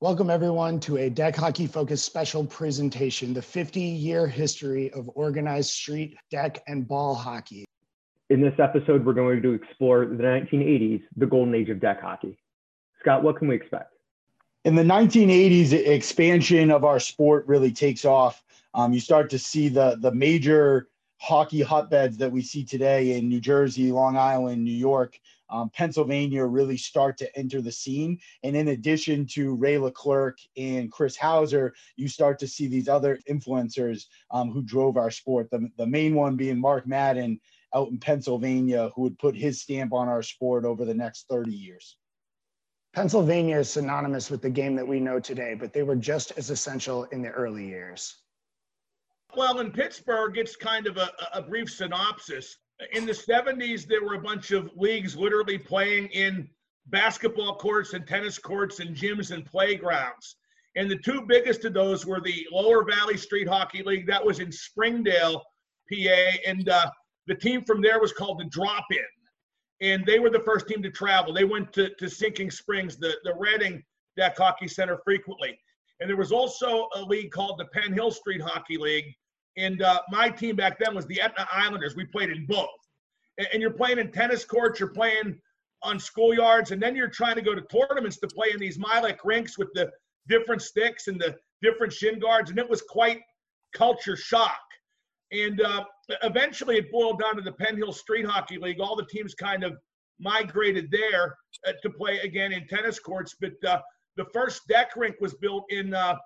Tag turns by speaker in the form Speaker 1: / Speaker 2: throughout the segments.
Speaker 1: Welcome, everyone, to a deck hockey focused special presentation the 50 year history of organized street, deck, and ball hockey.
Speaker 2: In this episode, we're going to explore the 1980s, the golden age of deck hockey. Scott, what can we expect?
Speaker 3: In the 1980s, expansion of our sport really takes off. Um, you start to see the, the major hockey hotbeds that we see today in New Jersey, Long Island, New York, um, Pennsylvania really start to enter the scene. And in addition to Ray Leclerc and Chris Housser, you start to see these other influencers um, who drove our sport. The, the main one being Mark Madden out in Pennsylvania, who would put his stamp on our sport over the next 30 years.
Speaker 1: Pennsylvania is synonymous with the game that we know today, but they were just as essential in the early years.
Speaker 4: Well, in Pittsburgh, it's kind of a, a brief synopsis in the 70s, there were a bunch of leagues literally playing in basketball courts and tennis courts and gyms and playgrounds. And the two biggest of those were the Lower Valley Street Hockey League, that was in Springdale, PA, and uh, the team from there was called the Drop In. And they were the first team to travel. They went to, to Sinking Springs, the, the Reading Deck Hockey Center frequently. And there was also a league called the Penn Hill Street Hockey League, and uh, my team back then was the Etna Islanders. We played in both. And, and you're playing in tennis courts, you're playing on schoolyards, and then you're trying to go to tournaments to play in these Mylec rinks with the different sticks and the different shin guards. And it was quite culture shock. And uh, eventually it boiled down to the Penn Hill Street Hockey League. All the teams kind of migrated there uh, to play again in tennis courts. But uh, the first deck rink was built in uh,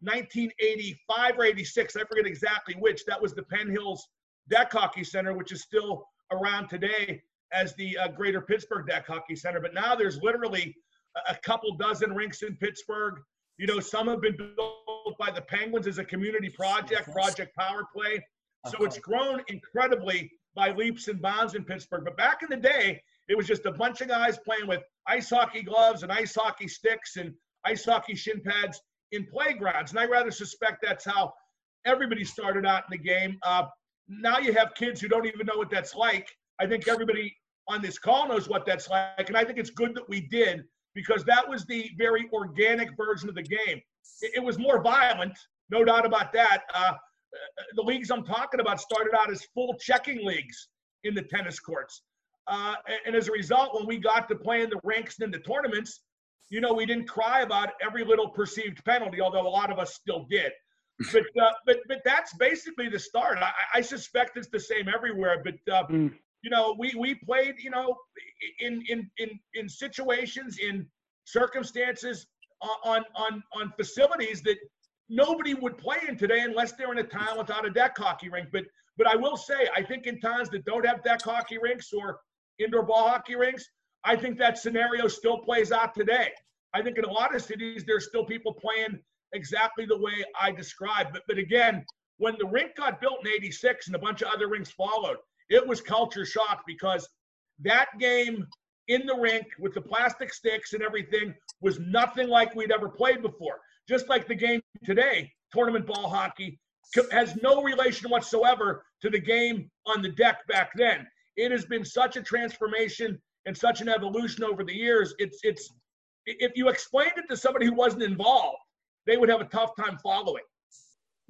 Speaker 4: 1985 or 86, I forget exactly which. That was the Penn Hills Deck Hockey Center, which is still around today as the uh, Greater Pittsburgh Deck Hockey Center. But now there's literally a, a couple dozen rinks in Pittsburgh. You know, some have been built by the Penguins as a community project, Project Power Play. So it's grown incredibly by leaps and bounds in Pittsburgh. But back in the day, it was just a bunch of guys playing with ice hockey gloves and ice hockey sticks and ice hockey shin pads in playgrounds. And I rather suspect that's how everybody started out in the game. Uh, now you have kids who don't even know what that's like. I think everybody on this call knows what that's like. And I think it's good that we did because that was the very organic version of the game. It, it was more violent, no doubt about that. Uh, the leagues I'm talking about started out as full checking leagues in the tennis courts. Uh, and, and as a result, when we got to play in the ranks and in the tournaments, you know, we didn't cry about every little perceived penalty, although a lot of us still did. But uh, but but that's basically the start. I, I, suspect it's the same everywhere. But uh, mm. you know, we we played, you know, in in in in situations, in circumstances, on on on facilities that nobody would play in today unless they're in a town without a deck hockey rink. But but I will say, I think in towns that don't have deck hockey rinks or indoor ball hockey rinks, I think that scenario still plays out today. I think in a lot of cities, there's still people playing exactly the way I described. But, but again, when the rink got built in 86 and a bunch of other rinks followed, it was culture shock because that game in the rink with the plastic sticks and everything was nothing like we'd ever played before. Just like the game today, tournament ball hockey has no relation whatsoever to the game on the deck back then. It has been such a transformation and such an evolution over the years. It's it's if you explained it to somebody who wasn't involved, they would have a tough time following.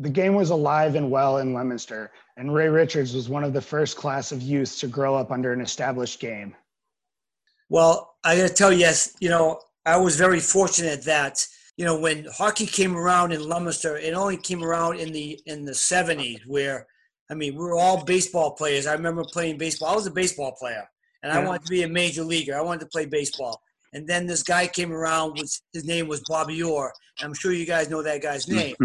Speaker 1: The game was alive and well in Leominster, and Ray Richards was one of the first class of youth to grow up under an established game.
Speaker 5: Well, I got to tell you, yes, you know, I was very fortunate that you know when hockey came around in Leominster, it only came around in the in the '70s, where I mean we were all baseball players. I remember playing baseball. I was a baseball player, and. I wanted to be a major leaguer. I wanted to play baseball. And then this guy came around. With, his name was Bobby Orr. I'm sure you guys know that guy's name.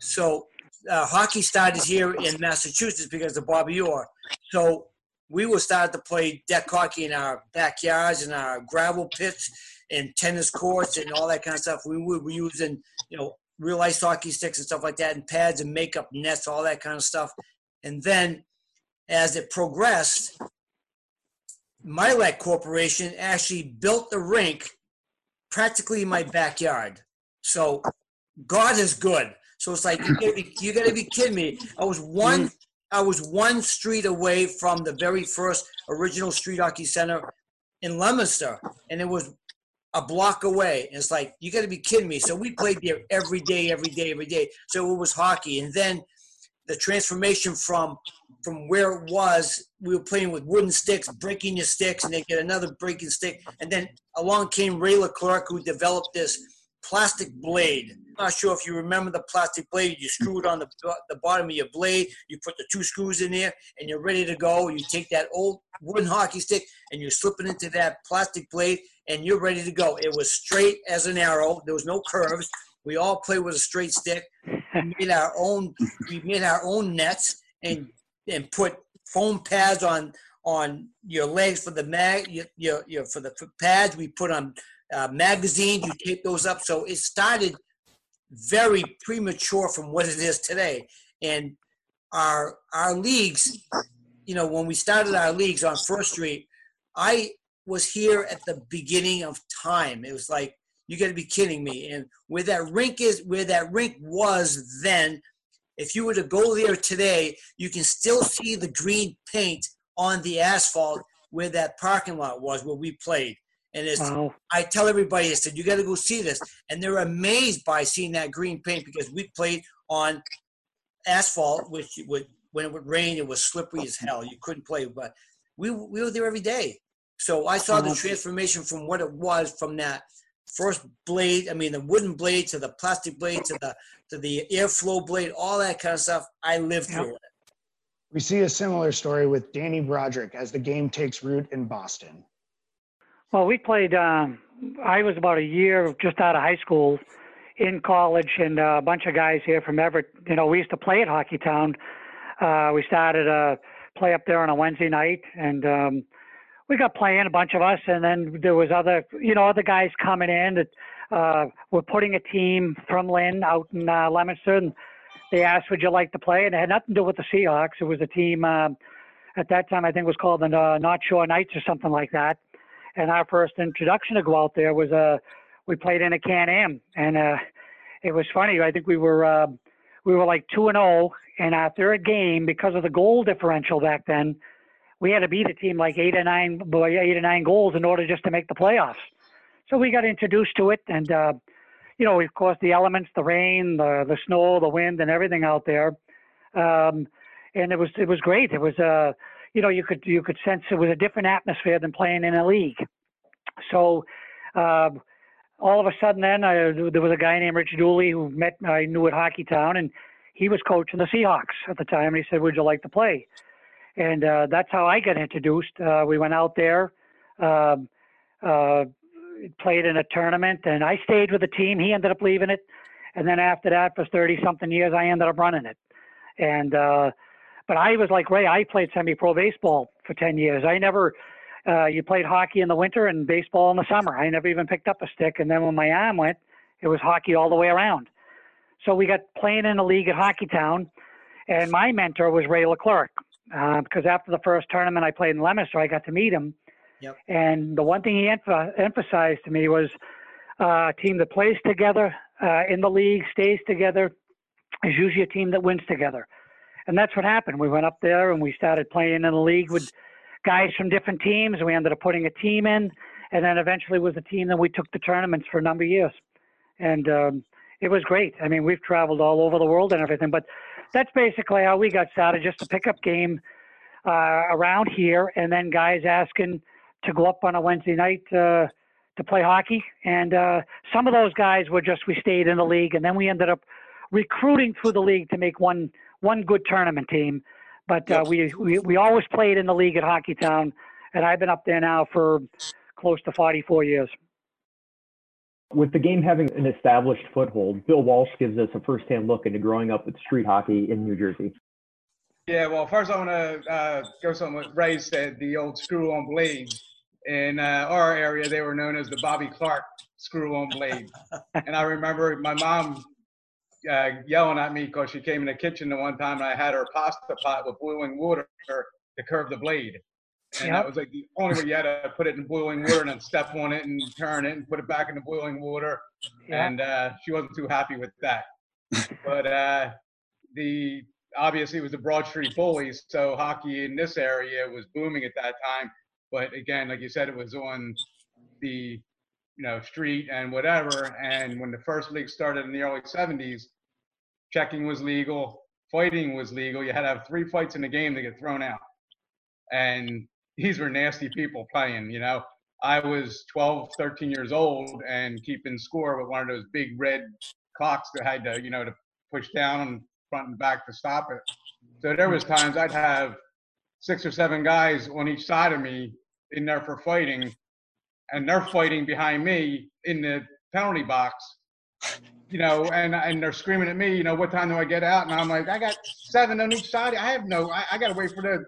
Speaker 5: so uh, hockey started here in Massachusetts because of Bobby Orr. So we were started to play deck hockey in our backyards and our gravel pits and tennis courts and all that kind of stuff. We were using, you know, real ice hockey sticks and stuff like that and pads and makeup nets, all that kind of stuff. And then as it progressed, Mylec Corporation actually built the rink practically in my backyard. So God is good. So it's like you gotta be, you gotta be kidding me. I was one I was one street away from the very first original street hockey center in Leominster, and it was a block away. And it's like, you got to be kidding me. So we played there every day, every day, every day. So it was hockey. And then the transformation from from where it was, we were playing with wooden sticks, breaking your sticks, and they get another breaking stick. And then along came Ray Leclerc, who developed this plastic blade. I'm not sure if you remember the plastic blade. You screw it on the, the bottom of your blade. You put the two screws in there, and you're ready to go. You take that old wooden hockey stick, and you slip it into that plastic blade, and you're ready to go. It was straight as an arrow. There was no curves. We all played with a straight stick. We made our own. We made our own nets and and put foam pads on on your legs for the mag. Your, your, your for the pads. We put on uh, magazines. You tape those up. So it started very premature from what it is today. And our our leagues, you know, when we started our leagues on First Street, I was here at the beginning of time. It was like, you got to be kidding me. And where that rink is, where that rink was then, if you were to go there today, you can still see the green paint on the asphalt where that parking lot was where we played. And it's, wow. I tell everybody, I said, you got to go see this. And they're amazed by seeing that green paint because we played on asphalt, which would, when it would rain, it was slippery as hell. You couldn't play, but we, we were there every day. So I saw the transformation from what it was from that first blade, I mean the wooden blade to the plastic blade to the to the airflow blade, all that kind of stuff. I lived through it.
Speaker 1: We see a similar story with Danny Broderick as the game takes root in Boston.
Speaker 6: Well, we played. Um, I was about a year just out of high school, in college, and uh, a bunch of guys here from Everett. You know, we used to play at Hockey Town. Uh, we started a play up there on a Wednesday night, and um, we got playing a bunch of us, and then there was other, you know, other guys coming in that uh, were putting a team from Lynn out in uh, Leominster, and they asked, "Would you like to play?" And it had nothing to do with the Seahawks. It was a team uh, at that time, I think, it was called the uh, North Shore Knights or something like that. And our first introduction to go out there was uh, we played in a Can-Am, and uh, it was funny. I think we were uh, we were like two and zero oh in our third game because of the goal differential back then we had to beat a team like eight or nine, boy, eight or nine goals in order just to make the playoffs. So we got introduced to it, and uh, you know, of course, the elements, the rain, the the snow, the wind, and everything out there, um, and it was it was great. It was uh, you know, you could you could sense it was a different atmosphere than playing in a league. So. Uh, all of a sudden, then I, there was a guy named Rich Dooley who met I knew at Hockey Town, and he was coaching the Seahawks at the time. And he said, "Would you like to play?" And uh, that's how I got introduced. Uh, we went out there, um, uh, played in a tournament, and I stayed with the team. He ended up leaving it, and then after that, for thirty something years, I ended up running it. And uh, but I was like Ray. I played semi-pro baseball for ten years. I never. Uh, you played hockey in the winter and baseball in the summer. I never even picked up a stick. And then when my arm went, it was hockey all the way around. So we got playing in a league at Hockey Town, and my mentor was Ray Leclerc uh, because after the first tournament I played in Leominster, I got to meet him. Yep. And the one thing he emph- emphasized to me was uh, a team that plays together uh, in the league, stays together, is usually a team that wins together. And that's what happened. We went up there and we started playing in the league with guys from different teams. And we ended up putting a team in, and then eventually was a team that we took the tournaments for a number of years. And um, it was great. I mean, we've traveled all over the world and everything, but that's basically how we got started. Just a pickup game uh, around here, and then guys asking to go up on a Wednesday night uh, to play hockey. And uh, some of those guys were just we stayed in the league, and then we ended up recruiting through the league to make one one good tournament team. But uh, we, we we always played in the league at Hockey Town, and I've been up there now for close to 44 years.
Speaker 2: With the game having an established foothold, Bill Walsh gives us a firsthand look into growing up with street hockey in New Jersey.
Speaker 7: Yeah, well, first I want to uh, go something what Ray said, the old screw-on blade. In uh, our area, they were known as the Bobby Clarke screw-on blade. and I remember my mom uh, yelling at me because she came in the kitchen the one time and I had her pasta pot with boiling water to curve the blade. And yep. that was like the only way you had to put it in boiling water and then step on it and turn it and put it back in the boiling water. Yep. And uh, she wasn't too happy with that. but uh, the obviously it was the Broad Street Bullies, so hockey in this area was booming at that time. But again, like you said, it was on the you know, street and whatever. And when the first league started in the early 70s, checking was legal, fighting was legal. You had to have three fights in a game to get thrown out. And these were nasty people playing, you know. I was 12, 13 years old and keeping score with one of those big red clocks that had to, you know, to push down front and back to stop it. So there was times I'd have six or seven guys on each side of me in there for fighting, and they're fighting behind me in the penalty box. You know, and and they're screaming at me. You know, what time do I get out? And I'm like, I got seven on each side. I have no. I, I got to wait for the,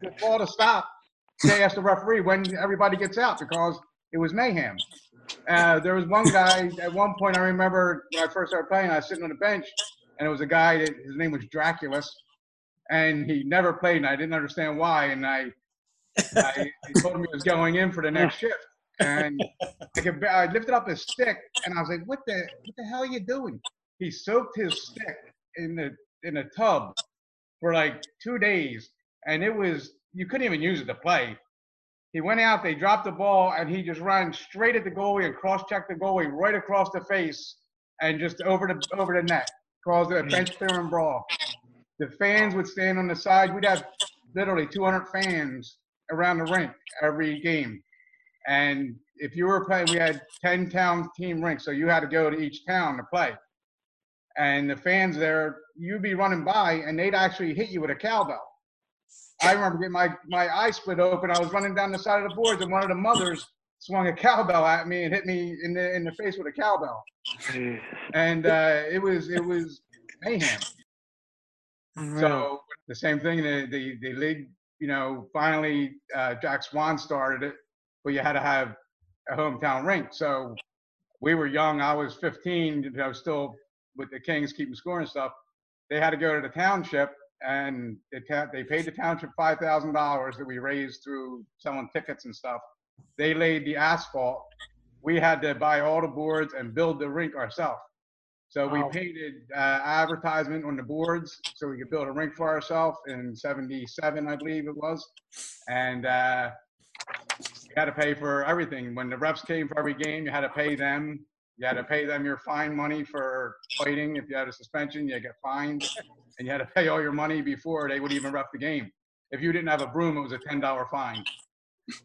Speaker 7: the ball to stop. They ask the referee when everybody gets out because it was mayhem. Uh, there was one guy at one point I remember when I first started playing. I was sitting on the bench, and it was a guy that his name was Draculus, and he never played, and I didn't understand why. And I, I he told me he was going in for the next shift, and I, could, I lifted up his stick, and I was like, "What the what the hell are you doing?" He soaked his stick in the in a tub for like two days, and it was you couldn't even use it to play. He went out, they dropped the ball, and he just ran straight at the goalie and cross-checked the goalie right across the face and just over the over the net, caused a bench mm. clearing brawl. The fans would stand on the side. We'd have literally 200 fans around the rink every game. And if you were playing, we had 10 town team rinks, so you had to go to each town to play. And the fans there, you'd be running by, and they'd actually hit you with a cowbell. I remember getting my, my eye split open. I was running down the side of the boards, and one of the mothers swung a cowbell at me and hit me in the in the face with a cowbell. And uh, it was it was mayhem. So the same thing. The the, the league, you know, finally uh, Jack Swan started it, but you had to have a hometown rink. So we were young. I was 15. I was still with the Kings keeping score and stuff. They had to go to the township and they, ta- they paid the township five thousand dollars that we raised through selling tickets and stuff. They laid the asphalt. We had to buy all the boards and build the rink ourselves. So we
Speaker 6: Wow.
Speaker 7: painted uh, advertisement on the boards so we could build a rink for ourselves in '77, I believe it was, and uh, you had to pay for everything. When the refs came for every game, you had to pay them. You had to pay them your fine money for fighting. If you had a suspension, you get fined, and you had to pay all your money before they would even ref the game. If you didn't have a broom, it was a ten dollar fine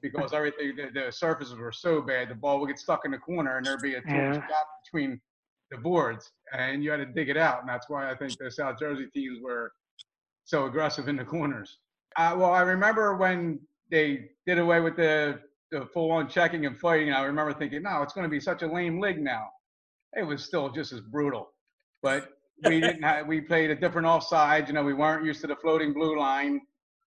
Speaker 7: because everything the, the surfaces were so bad. The ball would get stuck in the corner, and there'd be a
Speaker 6: Yeah.
Speaker 7: gap between the boards, and you had to dig it out. And that's why I think the South Jersey teams were so aggressive in the corners. Uh, well, I remember when they did away with the, the full-on checking and fighting. I remember thinking, no, it's going to be such a lame league now. It was still just as brutal, but we didn't have. We played a different offsides. You know, we weren't used to the floating blue line.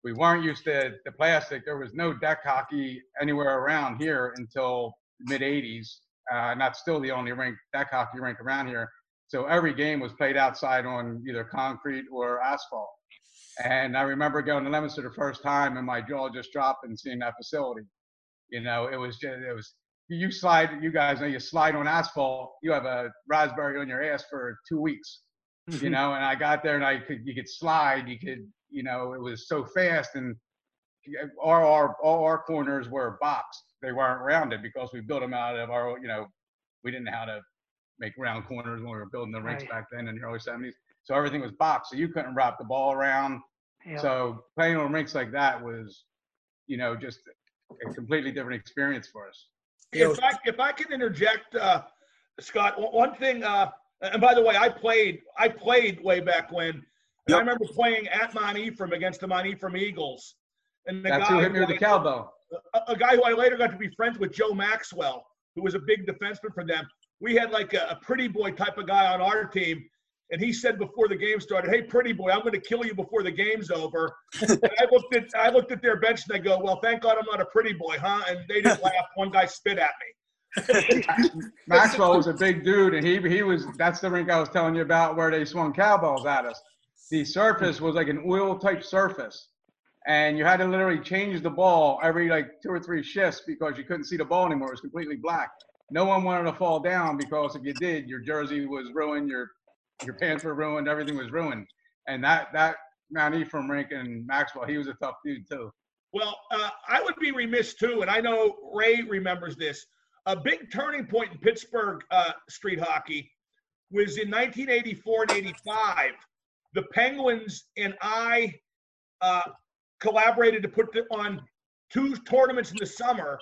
Speaker 7: We weren't used to the plastic. There was no deck hockey anywhere around here until mid '80s. Uh, and that's still the only rink deck hockey rink around here. So every game was played outside on either concrete or asphalt. And I remember going to Leominster the first time, and my jaw just dropped and seeing that facility. You know, it was just it was you slide. You guys know you slide on asphalt. You have a raspberry on your ass for two weeks. You know, and I got there and I could you could slide. You could you know it was so fast and our our all our corners were boxed. They weren't rounded because we built them out of our you know we didn't know how to make round corners when we were building the rinks
Speaker 6: Right.
Speaker 7: back then in the early 70s. So everything was boxed. So you couldn't wrap the ball around.
Speaker 6: Yeah.
Speaker 7: So playing on rinks like that was, you know, just a completely different experience for us.
Speaker 5: You know,
Speaker 4: If I, if I can interject, uh, Scott, one- one thing, uh, and by the way, I played, I played way back when. And I remember playing at Mount Ephraim against the Mount Ephraim Eagles. And the
Speaker 7: That's
Speaker 4: guy
Speaker 7: who hit me with the cowbell.
Speaker 4: a, a guy who I later got to be friends with, Joe Maxwell, who was a big defenseman for them. We had like a, a pretty boy type of guy on our team. And he said before the game started, "Hey, pretty boy, I'm going to kill you before the game's over." and I looked at I looked at their bench and I go, "Well, thank God I'm not a pretty boy, huh?" And they just laughed. One guy spit at me.
Speaker 7: Maxwell was a big dude, and he he was. That's the rink I was telling you about where they swung cowbells at us. The surface was like an oil type surface, and you had to literally change the ball every like two or three shifts because you couldn't see the ball anymore. It was completely black. No one wanted to fall down because if you did, your jersey was ruined, your your pants were ruined, everything was ruined. And that that Mount Ephraim rink and Maxwell, he was a tough dude too.
Speaker 4: Well, uh, I would be remiss too, and I know Ray remembers this. A big turning point in Pittsburgh uh, street hockey was in 1984 and 85. The Penguins and I uh, collaborated to put on two tournaments in the summer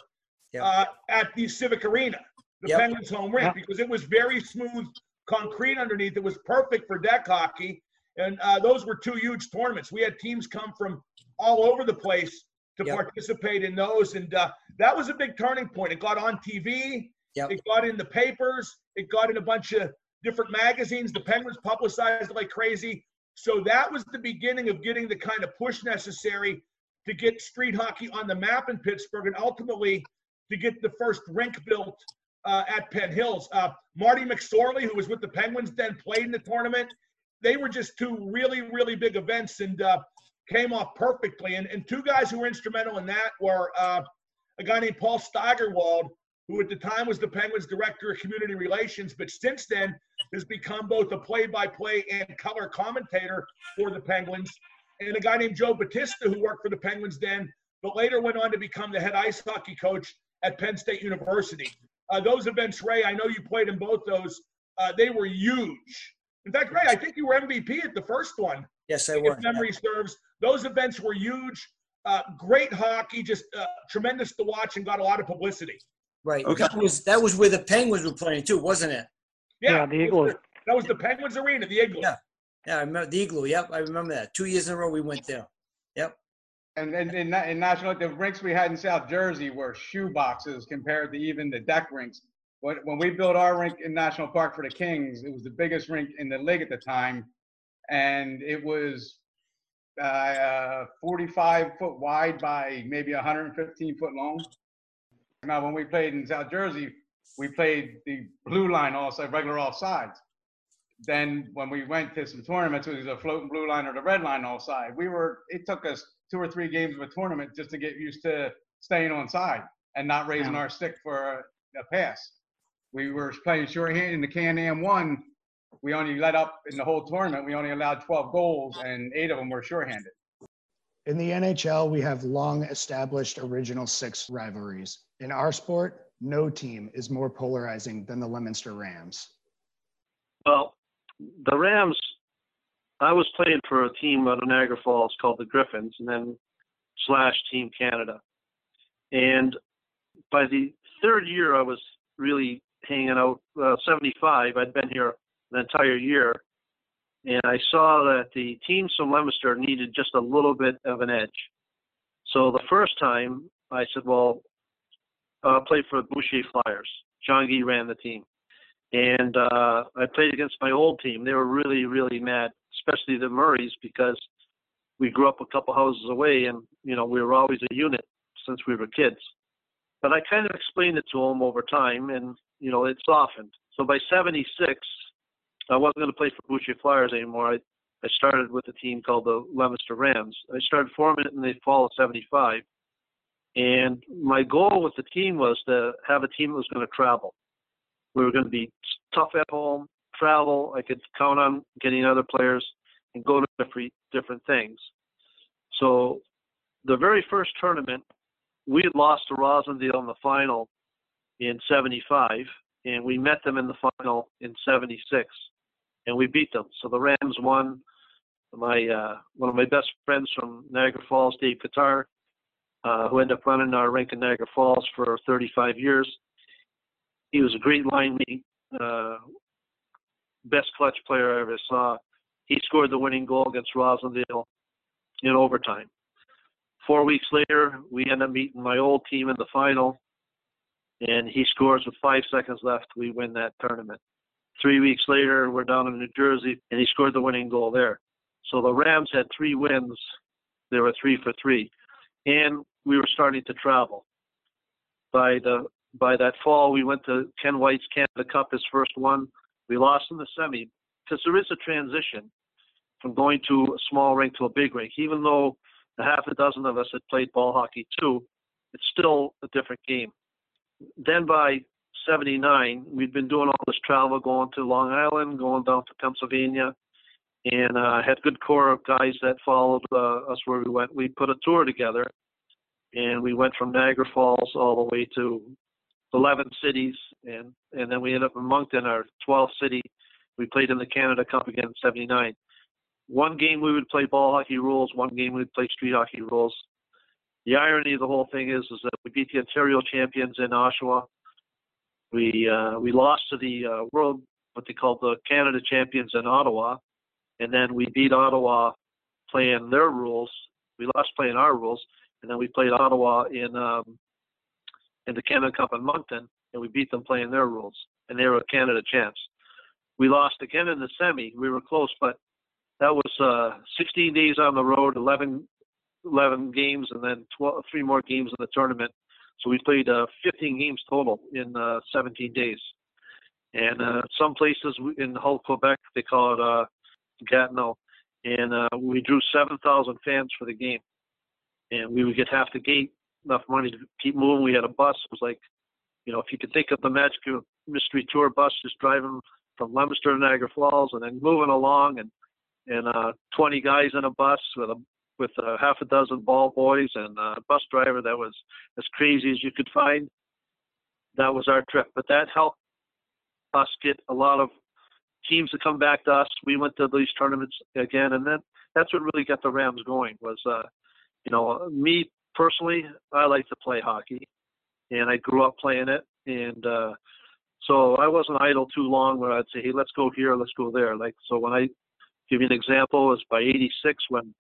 Speaker 5: Yep.
Speaker 4: uh, at the Civic Arena, the
Speaker 5: Yep.
Speaker 4: Penguins home rink,
Speaker 6: Yep.
Speaker 4: because it was very smooth concrete underneath. It was perfect for deck hockey. And uh, those were two huge tournaments. We had teams come from all over the place to
Speaker 5: Yep.
Speaker 4: participate in those. And uh, that was a big turning point. It got on TV,
Speaker 5: Yep.
Speaker 4: it got in the papers, it got in a bunch of different magazines. The Penguins publicized it like crazy. So that was the beginning of getting the kind of push necessary to get street hockey on the map in Pittsburgh and ultimately to get the first rink built uh, at Penn Hills. Uh, Marty McSorley, who was with the Penguins then, played in the tournament. They were just two really, really big events and uh, came off perfectly. And, and two guys who were instrumental in that were uh, a guy named Paul Steigerwald, who at the time was the Penguins director of community relations, but since then has become both a play-by-play and color commentator for the Penguins, and a guy named Joe Battista, who worked for the Penguins then, but later went on to become the head ice hockey coach at Penn State University. Uh, those events, Ray, I know you played in both those. Uh, they were huge. In fact, Ray, I think you were MVP at the first one
Speaker 5: Yes, I
Speaker 4: if
Speaker 5: was.
Speaker 4: memory serves. Those events were huge. Uh, great hockey, just uh, tremendous to watch, and got a lot of publicity.
Speaker 5: Right.
Speaker 8: Okay.
Speaker 5: That was that was where the Penguins were playing too, wasn't it?
Speaker 6: Yeah, the
Speaker 4: that was
Speaker 6: Igloo.
Speaker 4: That was the Penguins Arena, the Igloo.
Speaker 5: Yeah. Yeah, I remember the Igloo. Yep, I remember that. Two years in a row we went there. Yep.
Speaker 7: And and in, in national, the rinks we had in South Jersey were shoe boxes compared to even the deck rinks. When, when we built our rink in National Park for the Kings, it was the biggest rink in the league at the time, and it was uh, 45 foot wide by maybe 115 foot long. Now, when we played in South Jersey, we played the blue line offside, regular offsides. Then when we went to some tournaments, it was a floating blue line or the red line offside. We were, it took us two or three games of a tournament just to get used to staying on side and not raising our stick for a, a pass. We were playing shorthand in the Can-Am one. We only let up in the whole tournament. We only allowed 12 goals and eight of them were shorthanded.
Speaker 1: In the NHL, we have long established original six rivalries. In our sport, no team is more polarizing than the Leominster Rams.
Speaker 8: Well, the Rams, I was playing for a team out of Niagara Falls called the Griffins, and then slash Team Canada. And by the third year, I was really hanging out. Uh, 75, I'd been here the entire year, and I saw that the teams from Leominster needed just a little bit of an edge. So the first time, I said, "Well, I played for the Boucher Flyers." John Gee ran the team and uh, I played against my old team. They were really, really mad, especially the Murrays, because we grew up a couple houses away, and you know we were always a unit since we were kids. But I kind of explained it to them over time, and you know it softened. So by '76, I wasn't going to play for Boucher Flyers anymore. I, I started with a team called the Leominster Rams. I started forming it in the fall of '75, and my goal with the team was to have a team that was going to travel we were going to be tough at home, travel. I could count on getting other players and go to different different things. So, the very first tournament, we had lost to Rosendale in the final in '75, and we met them in the final in '76, and we beat them. So the Rams won. My uh, one of my best friends from Niagara Falls, Dave Qatar, uh, who ended up running our rink in Niagara Falls for 35 years he was a great line uh, best clutch player I ever saw. He scored the winning goal against Rosendale in overtime. Four weeks later, we end up meeting my old team in the final, and he scores with five seconds left. We win that tournament. Three weeks later, we're down in New Jersey, and he scored the winning goal there. So the Rams had three wins. They were three for three, and we were starting to travel. By the by that fall, we went to Ken White's Canada Cup, his first one. We lost in the semi because there is a transition from going to a small rink to a big rink. Even though a half a dozen of us had played ball hockey too, it's still a different game. Then by 79, we'd been doing all this travel, going to Long Island, going down to Pennsylvania, and uh, had a good core of guys that followed uh, us where we went. We put a tour together, and we went from Niagara Falls all the way to 11 cities, and and then we ended up in Moncton, our 12th city. We played in the Canada Cup again in '79. One game we would play ball hockey rules, one game we'd play street hockey rules. The irony of the whole thing is, is that we beat the Ontario champions in Oshawa. We uh, we lost to the uh, world, what they call the Canada champions in Ottawa, and then we beat Ottawa playing their rules. We lost playing our rules, and then we played Ottawa in um, in the Canada Cup in Moncton, and we beat them playing their rules, and they were Canada champs. We lost again in the semi. We were close, but that was uh, 16 days on the road, 11, 11 games, and then 12, three more games in the tournament. So we played uh, 15 games total in uh, 17 days. And uh, some places in Hull, Quebec, they call it Gatineau, and we drew 7,000 fans for the game. And we would get half the gate, enough money to keep moving. We had a bus. It was like, you know, if you could think of the Magic Mystery Tour bus just driving from Leominster to Niagara Falls and then moving along and and uh, 20 guys in a bus with a with a half a dozen ball boys and a bus driver that was as crazy as you could find. That was our trip, but that helped us get a lot of teams to come back to us. We went to these tournaments again, and then that's what really got the Rams going. Was uh, you know me personally, I like to play hockey, and I grew up playing it, and uh, so I wasn't idle too long where I'd say, hey, let's go here, let's go there. Like so, when I give you an example, is by '86 when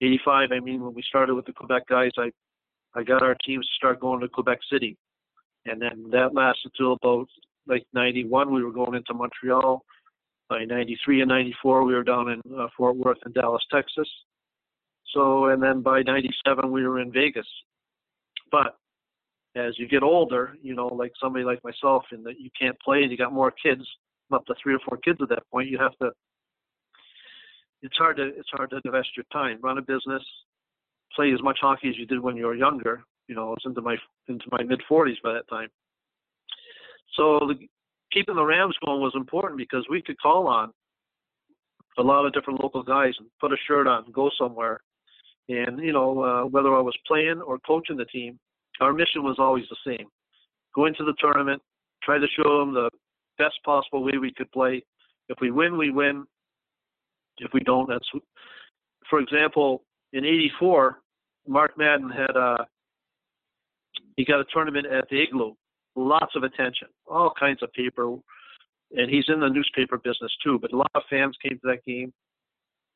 Speaker 8: 85, I mean, when we started with the Quebec guys, I, I got our teams to start going to Quebec City. And then that lasted till about like 91. We were going into Montreal. By 93 and 94, we were down in uh, Fort Worth and Dallas, Texas. So, and then by 97, we were in Vegas. But as you get older, you know, like somebody like myself, in that you can't play and you got more kids, up to three or four kids at that point, you have to it's hard to it's hard to divest your time, run a business, play as much hockey as you did when you were younger. You know, it's into my into my mid 40s by that time. So the, keeping the Rams going was important because we could call on a lot of different local guys and put a shirt on and go somewhere. And you know, uh, whether I was playing or coaching the team, our mission was always the same: go into the tournament, try to show them the best possible way we could play. If we win, we win. If we don't, that's for example, in '84, Mark Madden had a uh, he got a tournament at the Igloo, lots of attention, all kinds of paper, and he's in the newspaper business too. But a lot of fans came to that game,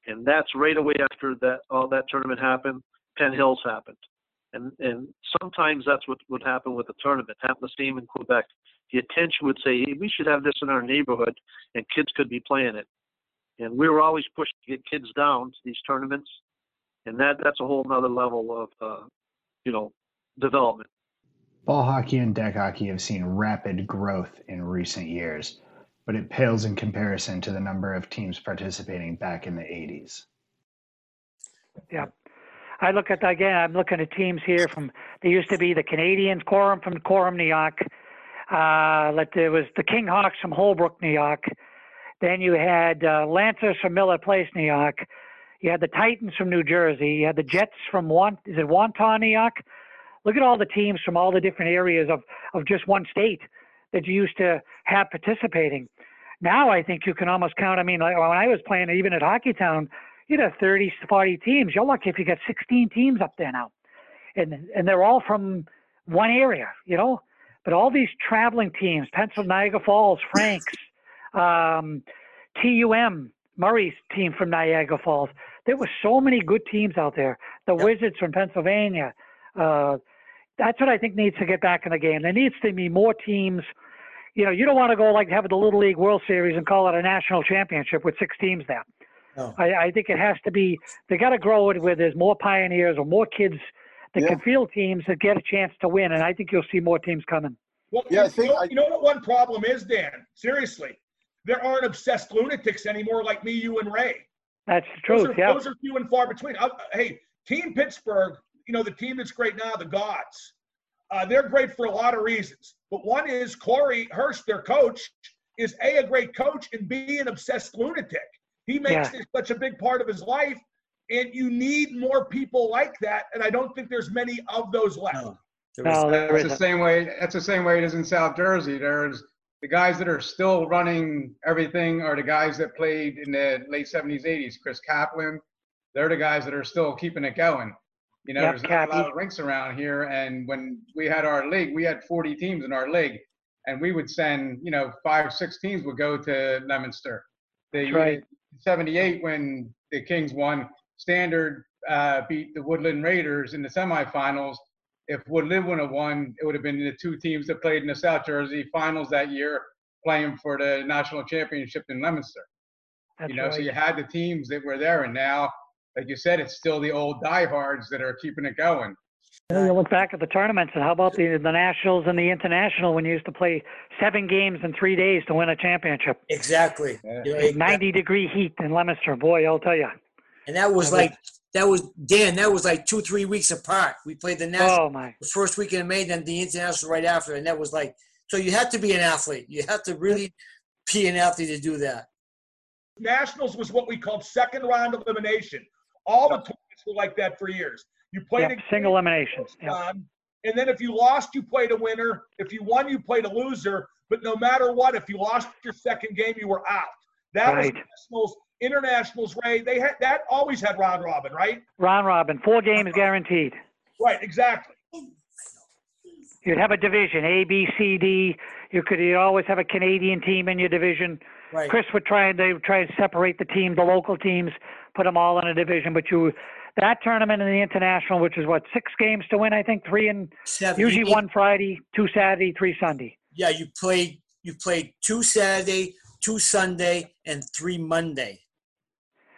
Speaker 8: and that's right away after that all that tournament happened. Penn Hills happened, and and sometimes that's what would happen with the tournament. Happened the same in Quebec. The attention would say, hey, we should have this in our neighborhood, and kids could be playing it and we were always pushed to get kids down to these tournaments, and that that's a whole nother level of uh, you know development.
Speaker 1: Ball hockey and deck hockey have seen rapid growth in recent years, but it pales in comparison to the number of teams participating back in the 80s.
Speaker 6: Yeah. I look at again. I'm looking at teams here from. There used to be the Canadians, Coram from Coram, New York. Uh, there was the King Hawks from Holbrook, New York. Then you had uh, Lancers from Miller Place, New York. You had the Titans from New Jersey. You had the Jets from one is it Wantagh, New York. Look at all the teams from all the different areas of of just one state that you used to have participating. Now I think you can almost count. I mean, like when I was playing, even at Hockeytown, you'd have 30, 40 teams. You're lucky if you got 16 teams up there now, and and they're all from one area, you know. But all these traveling teams, Pennsylvania Falls, Franks um, TUM, Murray's team from Niagara Falls. There were so many good teams out there. The yep. Wizards from Pennsylvania. Uh, that's what I think needs to get back in the game. There needs to be more teams. You know, you don't want to go like have the Little League World Series and call it a national championship with six teams there. No. I, I think it has to be. They got to grow it where there's more pioneers or more kids that yeah. can field teams that get a chance to win, and I think you'll see more teams coming.
Speaker 4: Well, yeah, I think you know, I, you know what one problem is, Dan. Seriously, there aren't obsessed lunatics anymore like me, you, and Ray.
Speaker 6: That's the truth.
Speaker 4: Those are,
Speaker 6: yeah.
Speaker 4: those are few and far between. Uh, hey, Team Pittsburgh, you know, the team that's great now, the Gods, uh, they're great for a lot of reasons. But one is Corey Hurst, their coach, is A, a great coach, and B, an obsessed lunatic. He makes yeah. such a big part of his life, and you need more people like that. And I don't think there's many of those left.
Speaker 5: No. Was-
Speaker 6: No,
Speaker 7: That's the same way. That's the same way it is in South Jersey. There's the guys that are still running everything are the guys that played in the late 70s, 80s. Chris Kaplan, they're the guys that are still keeping it going. You know,
Speaker 6: Yep,
Speaker 7: there's not a lot of rinks around here. And when we had our league, we had 40 teams in our league, and we would send, you know, five, six teams would go to Leominster. The
Speaker 6: right.
Speaker 7: 78 when the Kings won, Standard uh, beat the Woodland Raiders in the semifinals if Woodland would have won, it would have been the two teams that played in the South Jersey finals that year, playing for the national championship in Leominster.
Speaker 6: That's
Speaker 7: you know, so you had the teams that were there, and now, like you said, it's still the old diehards that are keeping it going.
Speaker 6: You, know, you look back at the tournaments, and how about the the nationals and the international when you used to play seven games in three days to win a championship?
Speaker 5: Exactly.
Speaker 7: Yeah.
Speaker 5: You know, it-
Speaker 6: 90 degree heat in Leominster. Boy, I'll tell you.
Speaker 5: and That was- like that was Dan. That was like two three weeks apart. We played the national
Speaker 6: Oh my.
Speaker 5: the first weekend in May, then the international right after, and that was like so. You had to be an athlete. You had to really be an athlete to do that.
Speaker 4: Nationals was what we called second round elimination. All the tournaments were like that for years. You played
Speaker 6: Yep,
Speaker 4: a
Speaker 6: single elimination. Yep.
Speaker 4: time, and then if you lost, you played a winner. If you won, you played a loser. But no matter what, if you lost your second game, you were out. That was
Speaker 6: Right.
Speaker 4: nationals, internationals. Ray, they had that always had Ron robin, right?
Speaker 6: Ron robin, four games guaranteed.
Speaker 4: Right, exactly.
Speaker 6: You'd have a division, A, B, C, D. You could you'd always have a Canadian team in your division.
Speaker 5: Right.
Speaker 6: Chris would try and they would try and separate the team, the local teams, put them all in a division. But you, that tournament and the international, which is what six games to win, I think three and
Speaker 5: Seven-
Speaker 6: usually
Speaker 5: you-
Speaker 6: one Friday, two Saturday, three Sunday.
Speaker 5: Yeah, you played. You played two Saturday, two Sunday, and three Monday.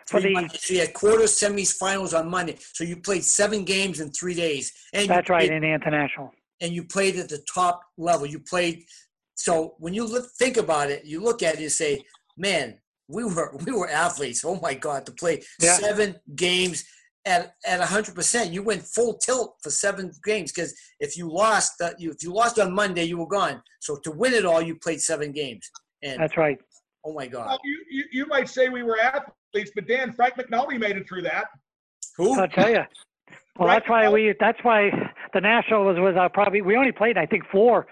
Speaker 6: For the-
Speaker 5: Monday. So you had quarters, semis, finals on Monday. So you played seven games in three days. And you
Speaker 6: That's right
Speaker 5: played-
Speaker 6: in the international.
Speaker 5: and you played at the top level. You played. So when you look, think about it, you look at it and say, "Man, we were we were athletes. Oh my God, to play
Speaker 6: Yeah.
Speaker 5: seven games at at hundred percent. You went full tilt for seven games because if you lost, that you if you lost on Monday, you were gone. So to win it all, you played seven games. And
Speaker 6: That's right.
Speaker 5: oh my God,
Speaker 4: Well, you, you, you might say we were athletes, but Dan, Frank McNulty made it through that.
Speaker 5: who?
Speaker 6: I'll tell you. Well,
Speaker 4: Right.
Speaker 6: that's why we. That's why the national was was uh, probably we only played I think four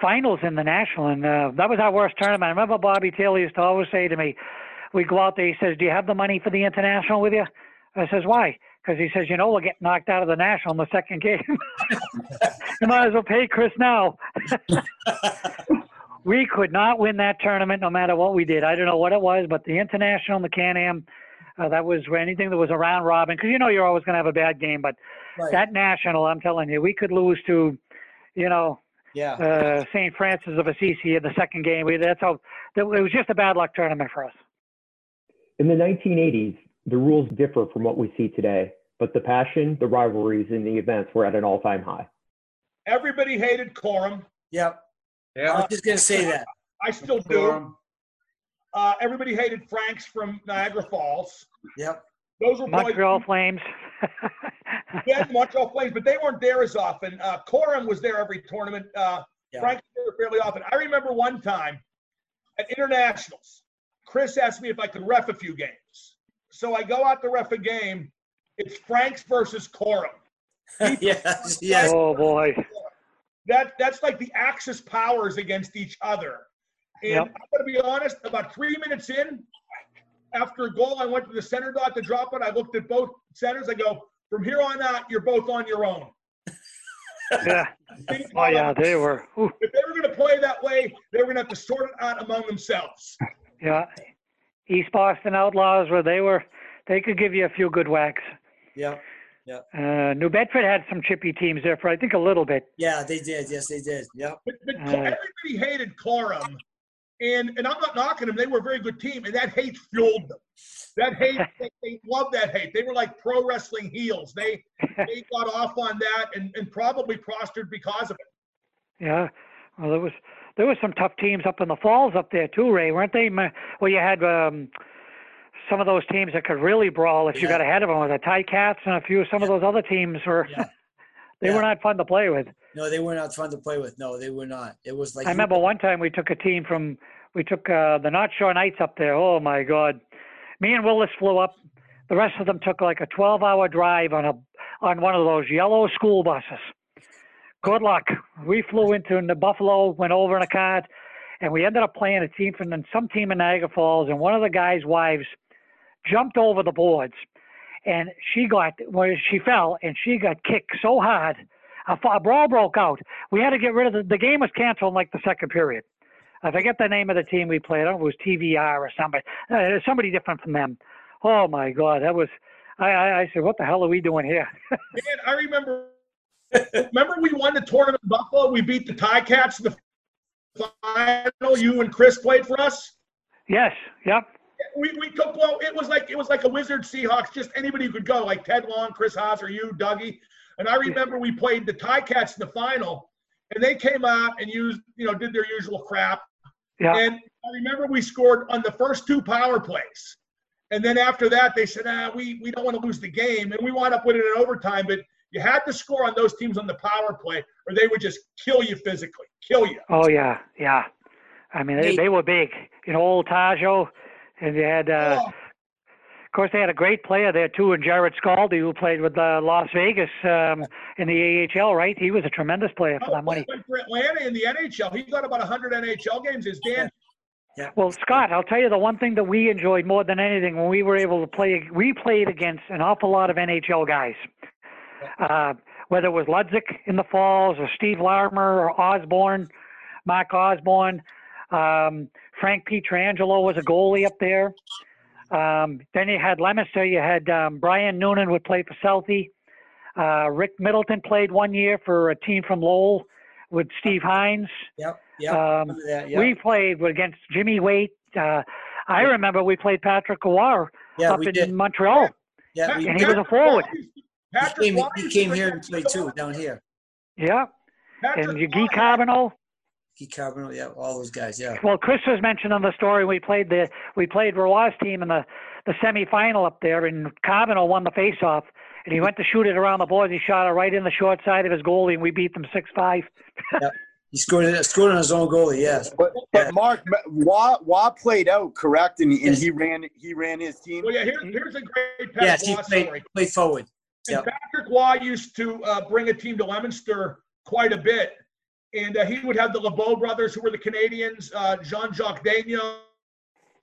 Speaker 6: finals in the national, and uh, that was our worst tournament. I remember Bobby Taylor used to always say to me, "We go out there." He says, "Do you have the money for the international with you?" I says, "Why?" Because he says, "You know, we'll get knocked out of the national in the second game. you might as well pay Chris now." we could not win that tournament no matter what we did. I don't know what it was, but the international and the Can-Am, uh, that was anything that was around robin. Because you know you're always going to have a bad game, but
Speaker 5: Right.
Speaker 6: that national, I'm telling you, we could lose to, you know,
Speaker 5: yeah.
Speaker 6: uh, St. Francis of Assisi in the second game. We, that's how that, it was just a bad luck tournament for us.
Speaker 2: In the 1980s, the rules differ from what we see today, but the passion, the rivalries, and the events were at an all-time high.
Speaker 4: Everybody hated Coram.
Speaker 5: Yep. I
Speaker 7: Yeah.
Speaker 5: was just gonna say that.
Speaker 4: I still do. Uh, everybody hated Franks from Niagara Falls.
Speaker 5: Yep.
Speaker 4: Those were probably
Speaker 6: Montreal Flames.
Speaker 4: yeah, Montreal Flames, but they weren't there as often. Uh, Coram was there every tournament. Uh,
Speaker 5: Yeah.
Speaker 4: Frank was there fairly often. I remember one time at internationals, Chris asked me if I could ref a few games. So I go out to ref a game. It's Franks versus Coram.
Speaker 5: yes. Yes.
Speaker 6: oh boy.
Speaker 4: That that's like the Axis powers against each other. And
Speaker 6: Yep.
Speaker 4: I'm gonna be honest, about three minutes in, after a goal, I went to the center dot to drop it. I looked at both centers. I go, from here on out, you're both on your own.
Speaker 6: Yeah. Oh yeah, they were. Ooh,
Speaker 4: If they were gonna play that way, they were gonna have to sort it out among themselves.
Speaker 6: yeah. East Boston Outlaws, where they were, they could give you a few good whacks.
Speaker 5: Yep.
Speaker 6: Uh, New Bedford had some chippy teams there for I think a little bit.
Speaker 5: Yeah, they did. Yes, they did. Yeah.
Speaker 4: But, but
Speaker 6: Uh,
Speaker 4: everybody hated Coram, and and I'm not knocking them. They were a very good team, and that hate fueled them. That hate, they, they loved that hate. They were like pro wrestling heels. They they got off on that and, and probably prospered because of it.
Speaker 6: Yeah. Well, there was there was some tough teams up in the falls up there too, Ray, weren't they? Well, you had um, some of those teams that could really brawl if you got ahead of them. with The Tie Cats and a few. Some of those other teams were
Speaker 5: Yeah.
Speaker 6: they
Speaker 5: Yeah.
Speaker 6: were not fun to play with.
Speaker 5: No, they were not fun to play with. No, they were not. It was like
Speaker 6: I remember one time we took a team from we took uh, the North Shore Knights up there. Oh my God! Me and Willis flew up. The rest of them took like a 12-hour drive on a on one of those yellow school buses. good luck. We flew into the Buffalo, went over in a car, and we ended up playing a team from some team in Niagara Falls, and one of the guys' wives jumped over the boards, and she got where she fell, and she got kicked so hard, a, a brawl broke out. We had to get rid of the, the game was canceled in like the second period. I forget the name of the team we played. I don't know if it was TVR or somebody, uh, somebody different from them. Oh my God, that was. I, I, I said, what the hell are we doing here?
Speaker 4: Man, I remember. remember we won the tournament in Buffalo. We beat the Ticats in the final. You and Chris played for us.
Speaker 6: Yes. Yep.
Speaker 4: We, we took well. It was like it was like a Wizard Seahawks. Just anybody who could go, like Ted Long, Chris Haas, or you, Dougie. And I remember we played the Tie Cats in the final, and they came out and used you know did their usual crap.
Speaker 6: Yeah.
Speaker 4: And I remember we scored on the first two power plays. And then after that, they said, ah, we, we don't want to lose the game. And we wound up winning in overtime. But you had to score on those teams on the power play, or they would just kill you physically, kill you.
Speaker 6: Oh, yeah. Yeah. I mean, they, they were big. You know, old Tajo, and you had, uh,
Speaker 4: Oh,
Speaker 6: of course, they had a great player there, too, and Jarrod Skalde, who played with uh, Las Vegas um, in the AHL, right? He was a tremendous player for
Speaker 4: oh,
Speaker 6: that money.
Speaker 4: for Atlanta in the NHL. He got about 100 NHL games. Is Dan?
Speaker 6: Well, Scott, I'll tell you the one thing that we enjoyed more than anything when we were able to play, we played against an awful lot of NHL guys. Uh, whether it was Ludzik in the Falls or Steve Larmer or Osborne, Mark Osborne, um, Frank Pietrangelo was a goalie up there. Um, then you had Leominster, you had um, Brian Noonan would play for Southie. Uh, Rick Middleton played one year for a team from Lowell with Steve Hines.
Speaker 5: Yep. Yep.
Speaker 6: Um,
Speaker 5: remember that, yep.
Speaker 6: We played against Jimmy Waite. Uh, I remember we played Patrick Kawar
Speaker 5: yeah,
Speaker 6: up
Speaker 5: we
Speaker 6: in
Speaker 5: did.
Speaker 6: Montreal.
Speaker 5: Yeah, we
Speaker 6: and he was a forward.
Speaker 5: He
Speaker 4: Patrick
Speaker 5: came, he came here and played
Speaker 4: the-
Speaker 5: too down here.
Speaker 6: Yeah.
Speaker 4: Patrick
Speaker 6: And Guy
Speaker 4: Waugh-
Speaker 6: Carbonneau.
Speaker 5: He Carbonneau, yeah, all those guys, yeah.
Speaker 6: Well, Chris was mentioned on the story. We played the we played Roy's team in the the semifinal up there, and Carbonneau won the faceoff. And he went to shoot it around the boards. He shot it right in the short side of his goalie, and we beat them six five. yeah.
Speaker 5: He scored it, scored on his own goalie, yes.
Speaker 9: But,
Speaker 5: Yeah.
Speaker 9: but Mark, Wah, Wah played out correct, and, and
Speaker 5: Yes.
Speaker 9: he ran he ran his team.
Speaker 4: Well, yeah, here, here's a great Patrick
Speaker 5: Yes, he played,
Speaker 4: story.
Speaker 5: played forward.
Speaker 4: And
Speaker 5: Yep.
Speaker 4: Patrick Waugh used to uh, bring a team to Leominster quite a bit. And uh, he would have the LeBeau brothers, who were the Canadians, uh, Jean Jacques Daigneault.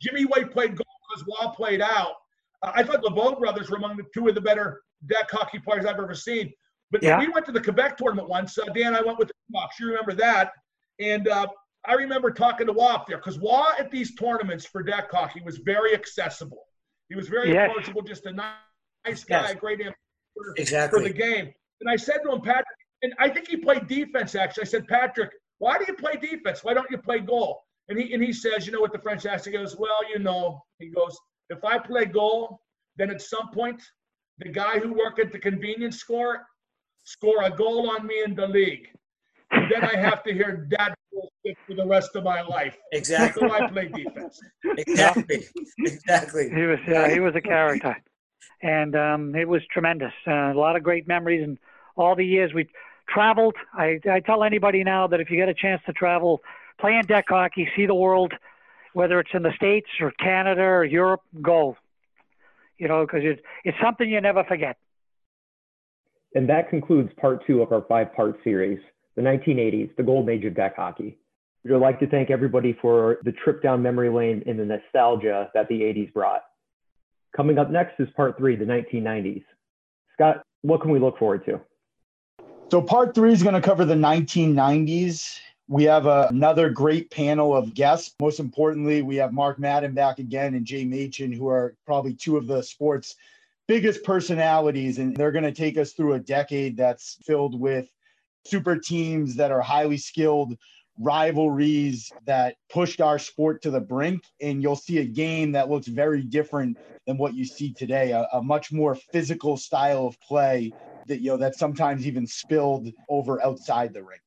Speaker 4: Jimmy White played goal because Waugh played out. Uh, I thought LeBeau brothers were among the two of the better deck hockey players I've ever seen. But
Speaker 6: Yeah.
Speaker 4: we went to the Quebec tournament once. Uh, Dan, I went with the Bucks. You remember that? And uh, I remember talking to Waugh there because Waugh at these tournaments for deck hockey was very accessible. He was very
Speaker 6: Yes.
Speaker 4: approachable, just a nice, nice guy,
Speaker 5: Yes.
Speaker 4: great ambassador for the game. And I said to him, Patrick, and I think he played defense actually. I said, Patrick, why do you play defense? Why don't you play goal? And he and he says, you know what the French asked? He goes, well, you know, he goes, if I play goal, then at some point, the guy who worked at the convenience store score a goal on me in the league. And then I have to hear that bullshit for the rest of my life.
Speaker 5: Exactly.
Speaker 4: So I play defense.
Speaker 5: Exactly. Exactly.
Speaker 6: He was yeah, he was a character, and um, it was tremendous. Uh, a lot of great memories, and all the years we traveled. I, I tell anybody now that if you get a chance to travel, play in deck hockey, see the world, whether it's in the states or Canada or Europe, go. You know, because it's it's something you never forget.
Speaker 2: And that concludes part two of our five part series, the 1980s, the golden age of deck hockey. We'd like to thank everybody for the trip down memory lane and the nostalgia that the 80s brought. Coming up next is part three, the 1990s. Scott, what can we look forward to?
Speaker 3: So part three is going to cover the 1990s. We have a, another great panel of guests. Most importantly, we have Mark Madden back again and Jay Machin, who are probably two of the sport's biggest personalities. And they're going to take us through a decade that's filled with super teams that are highly skilled, rivalries that pushed our sport to the brink. And you'll see a game that looks very different than what you see today, a, a much more physical style of play that you know that sometimes even spilled over outside the rink.